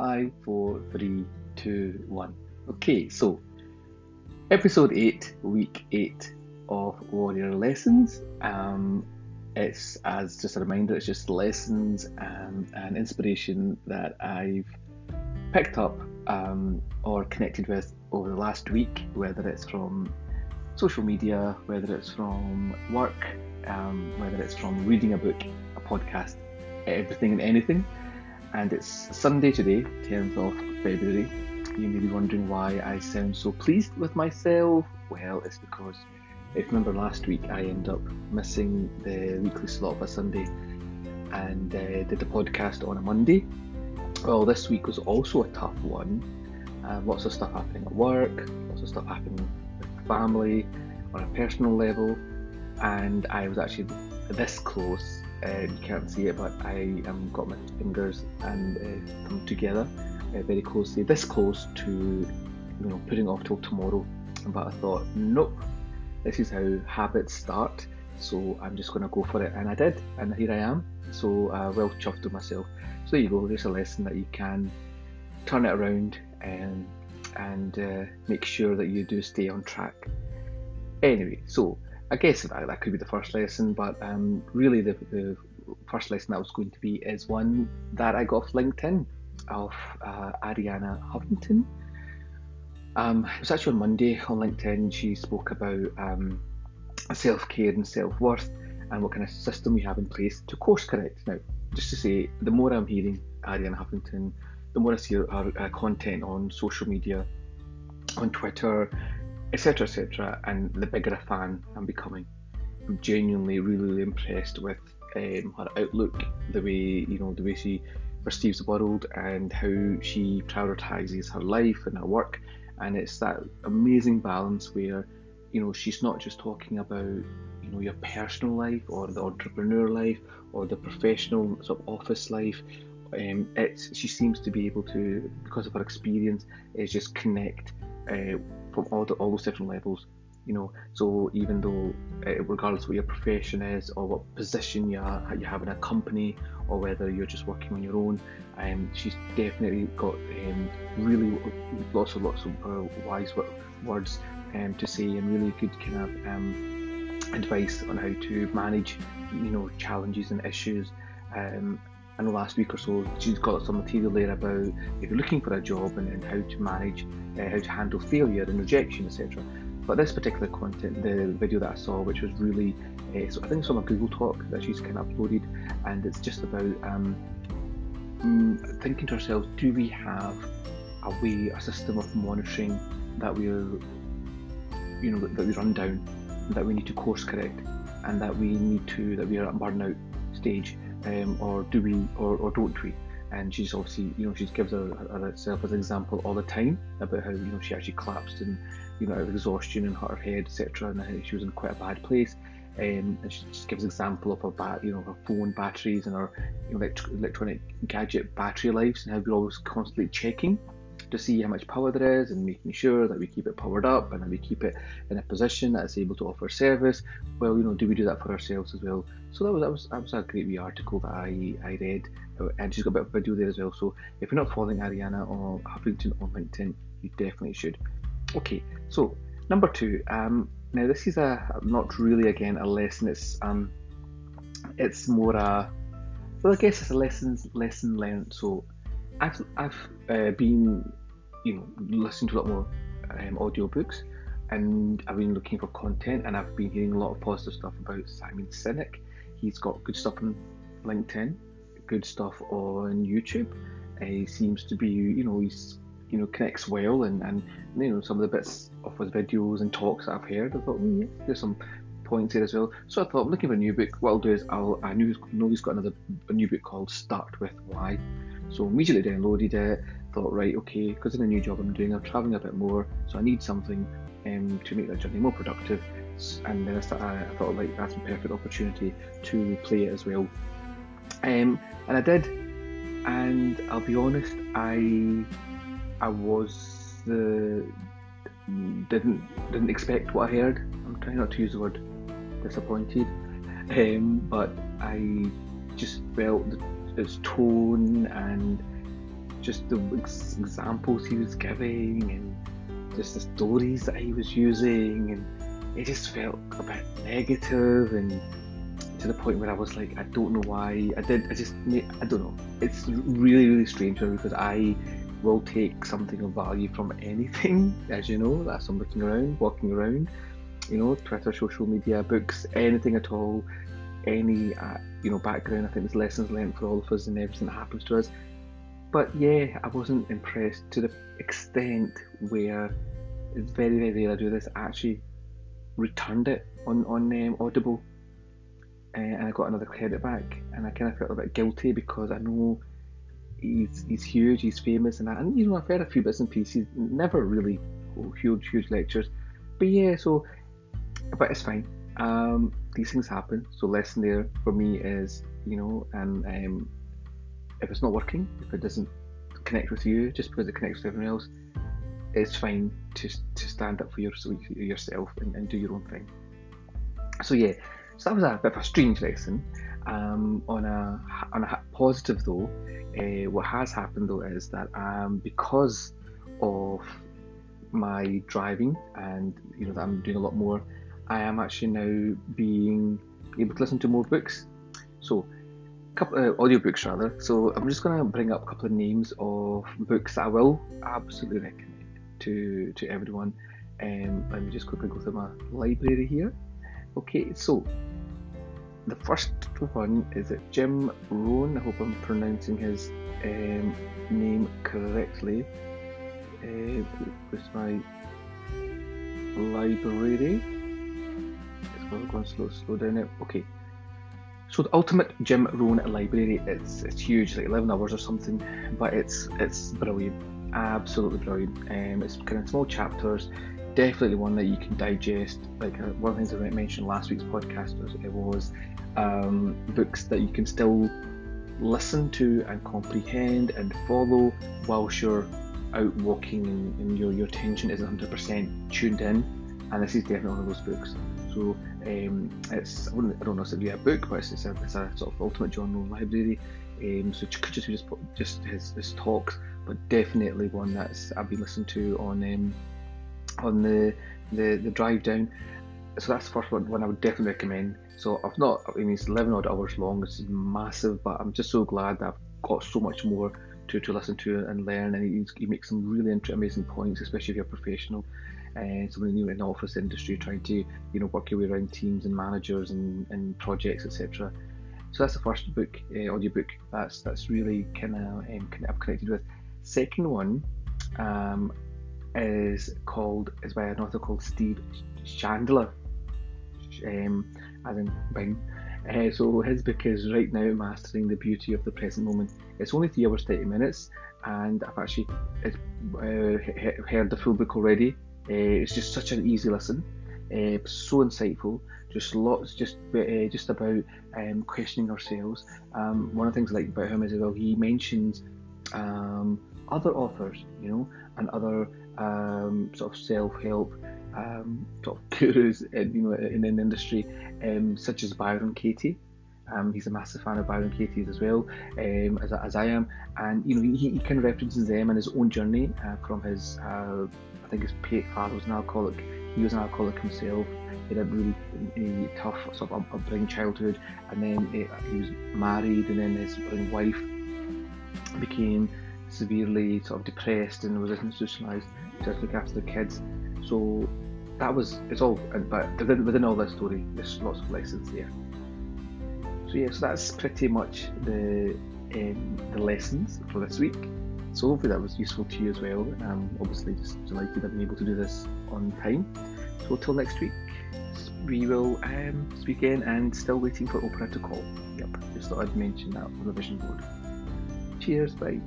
Five, four, three, two, one. Okay, so episode eight, week eight of Warrior Lessons. Um, it's as just a reminder, it's just lessons um, and inspiration that I've picked up um, or connected with over the last week, whether it's from social media, whether it's from work, um, whether it's from reading a book, a podcast, everything and anything. And it's Sunday today, 10th of February. You may be wondering why I sound so pleased with myself. Well, it's because if you remember last week, I ended up missing the weekly slot of a Sunday and uh, did the podcast on a Monday. Well, this week was also a tough one. Uh, lots of stuff happening at work, lots of stuff happening with family, on a personal level, and I was actually this close. Uh, you can't see it, but I um, got my fingers and uh, thumb together uh, very closely, this close to you know putting off till tomorrow. But I thought, nope, this is how habits start. So I'm just going to go for it, and I did, and here I am. So uh, well chuffed with myself. So there you go. There's a lesson that you can turn it around and and uh, make sure that you do stay on track. Anyway, so I guess that, that could be the first lesson, but um, really the, the first lesson that was going to be is one that I got off LinkedIn of uh, Arianna Huffington. Um, it was actually on Monday on LinkedIn. She spoke about um, self care and self worth and what kind of system we have in place to course correct. Now, just to say, the more I'm hearing Arianna Huffington, the more I see her, her uh, content on social media, on Twitter, etc., etc., and the bigger a fan I'm becoming. I'm genuinely really, really impressed with um, her outlook, the way you know, the way she perceives the world, and how she prioritizes her life and her work. And it's that amazing balance where, you know, she's not just talking about you know your personal life or the entrepreneur life or the professional sort of office life. Um, it's she seems to be able to, because of her experience, is just connect uh, from all, the, all those different levels. You know, so even though, uh, regardless of what your profession is or what position you, are, you have in a company or whether you're just working on your own, um, she's definitely got um, really lots and lots of uh, wise words um, to say and really good kind of um, advice on how to manage, you know, challenges and issues. Um, Last week or so she's got some material there about if you're looking for a job and, and how to manage, uh, how to handle failure and rejection, etc. But this particular content, the video that I saw, which was really, uh, so I think it's on a Google Talk that she's kind of uploaded, and it's just about um, mm, thinking to ourselves, do we have a way, a system of monitoring that we're, you know, that we run down, that we need to course correct, and that we need to, that we are at burnout stage um, or do we or, or don't we? And she's obviously, you know, she gives her, herself as an example all the time about how you know she actually collapsed and you know out of exhaustion and hurt her head, etc. And she was in quite a bad place. Um, and she just gives example of her you know, her phone batteries and her you know, electronic gadget battery lives and how we're always constantly checking to see how much power there is and making sure that we keep it powered up and that we keep it in a position that is able to offer service. Well, you know, do we do that for ourselves as well? So that was that was that was a great wee article that I, I read, and she's got a bit of video there as well. So if you're not following Arianna or Huffington on LinkedIn, you definitely should. Okay, so number two. Um, now this is a not really again a lesson. It's um, it's more a well, I guess it's a lesson lesson learned. So I've I've uh, been you know listening to a lot more um, audiobooks and I've been looking for content and I've been hearing a lot of positive stuff about Simon Sinek. He's got good stuff on LinkedIn, good stuff on YouTube. Uh, he seems to be, you know, he's you know connects well and and you know some of the bits of his videos and talks that I've heard. I thought, mm, yeah, there's some points here as well. So I thought, I'm looking for a new book. What I'll do is I'll I knew know he's got another a new book called Start with Why. So immediately downloaded it. Thought, right, okay, because in a new job I'm doing, I'm traveling a bit more, so I need something um, to make that journey more productive. And then I, started, I thought like that's a perfect opportunity to play it as well. Um, and I did, and I'll be honest, I I was the didn't didn't expect what I heard. I'm trying not to use the word disappointed, um, but I just felt its tone and just the ex- examples he was giving and just the stories that he was using, and it just felt a bit negative and to the point where I was like, I don't know why. I did. I just. I don't know. It's really, really strange because I will take something of value from anything, as you know. That's I'm looking around, walking around. You know, Twitter, social media, books, anything at all, any uh, you know background. I think there's lessons learned for all of us and everything that happens to us. But yeah, I wasn't impressed to the extent where it's very, very rare I do this. I actually returned it on on um, Audible uh, and I got another credit back, and I kind of felt a bit guilty because I know he's he's huge, he's famous, and, I, and you know I've heard a few bits and pieces, never really huge huge lectures, but yeah, so but it's fine. Um, these things happen. So lesson there for me is you know, and um, if it's not working, if it doesn't connect with you, just because it connects with everyone else, it's fine to to stand up for your, yourself and, and do your own thing. So yeah, so that was a bit of a strange lesson. Um, on a on a positive though, uh, what has happened though is that um, because of my driving and you know that I'm doing a lot more, I am actually now being able to listen to more books. So, couple uh, audiobooks rather. So I'm just going to bring up a couple of names of books that I will absolutely recommend to to everyone. Um, let me just quickly go through my library here. Okay, so the first one is it Jim Rohn. I hope I'm pronouncing his um, name correctly. Uh, where's my library? It's going slow, slow down now. Okay. So the ultimate Jim Rohn library, it's it's huge, like 11 hours or something, but it's it's brilliant, absolutely brilliant. Um, it's kind of small chapters definitely one that you can digest. Like uh, one of the things I mentioned last week's podcast was it was um, books that you can still listen to and comprehend and follow whilst you're out walking and, and your your attention is 100% tuned in. And this is definitely one of those books. So um, it's I, I, don't know if be a book, but it's, it's, a, it's a sort of ultimate John Rohn library. Um, so it could just be just, just his, his talks, but definitely one that's I've been listening to on um, on the, the, the drive down. So that's the first one, one I would definitely recommend. So I've not, I mean, it's 11 odd hours long, it's massive, but I'm just so glad that I've got so much more to, to listen to and learn. And he, he makes some really amazing points, especially if you're professional uh, someone new in the office industry trying to, you know, work your way around teams and managers and, and projects, etc. So that's the first book, uh, audiobook. That's that's really kind of um, I've connected with. Second one, um, is called is by an author called Steve Chandler, um, as in Bing. Uh, so his book is right now mastering the beauty of the present moment. It's only three hours thirty minutes, and I've actually uh, heard the full book already. Uh, it's just such an easy listen, uh, so insightful. Just lots, just uh, just about um, questioning ourselves. Um, one of the things I like about him is well, he mentions um, other authors, you know, and other um, sort of self-help um, sort of gurus in, you know, in, the industry, um, such as Byron Katie. Um, he's a massive fan of Byron Katie's as well, um, as, as I am, and you know he, he kind of references them and his own journey uh, from his, uh, I think his father was an alcoholic. He was an alcoholic himself. He had a really tough sort of upbringing childhood, and then he, he was married, and then his wife became severely sort of depressed and was institutionalized to look after the kids. So that was it's all but within, within all this story there's lots of lessons there. So yeah, so that's pretty much the um, the lessons for this week. So hopefully that was useful to you as well. I'm obviously just delighted I've been able to do this on time. So till next week, we will um, speak again and still waiting for Oprah to call. Yep, just thought I'd mention that on the vision board. Cheers, bye.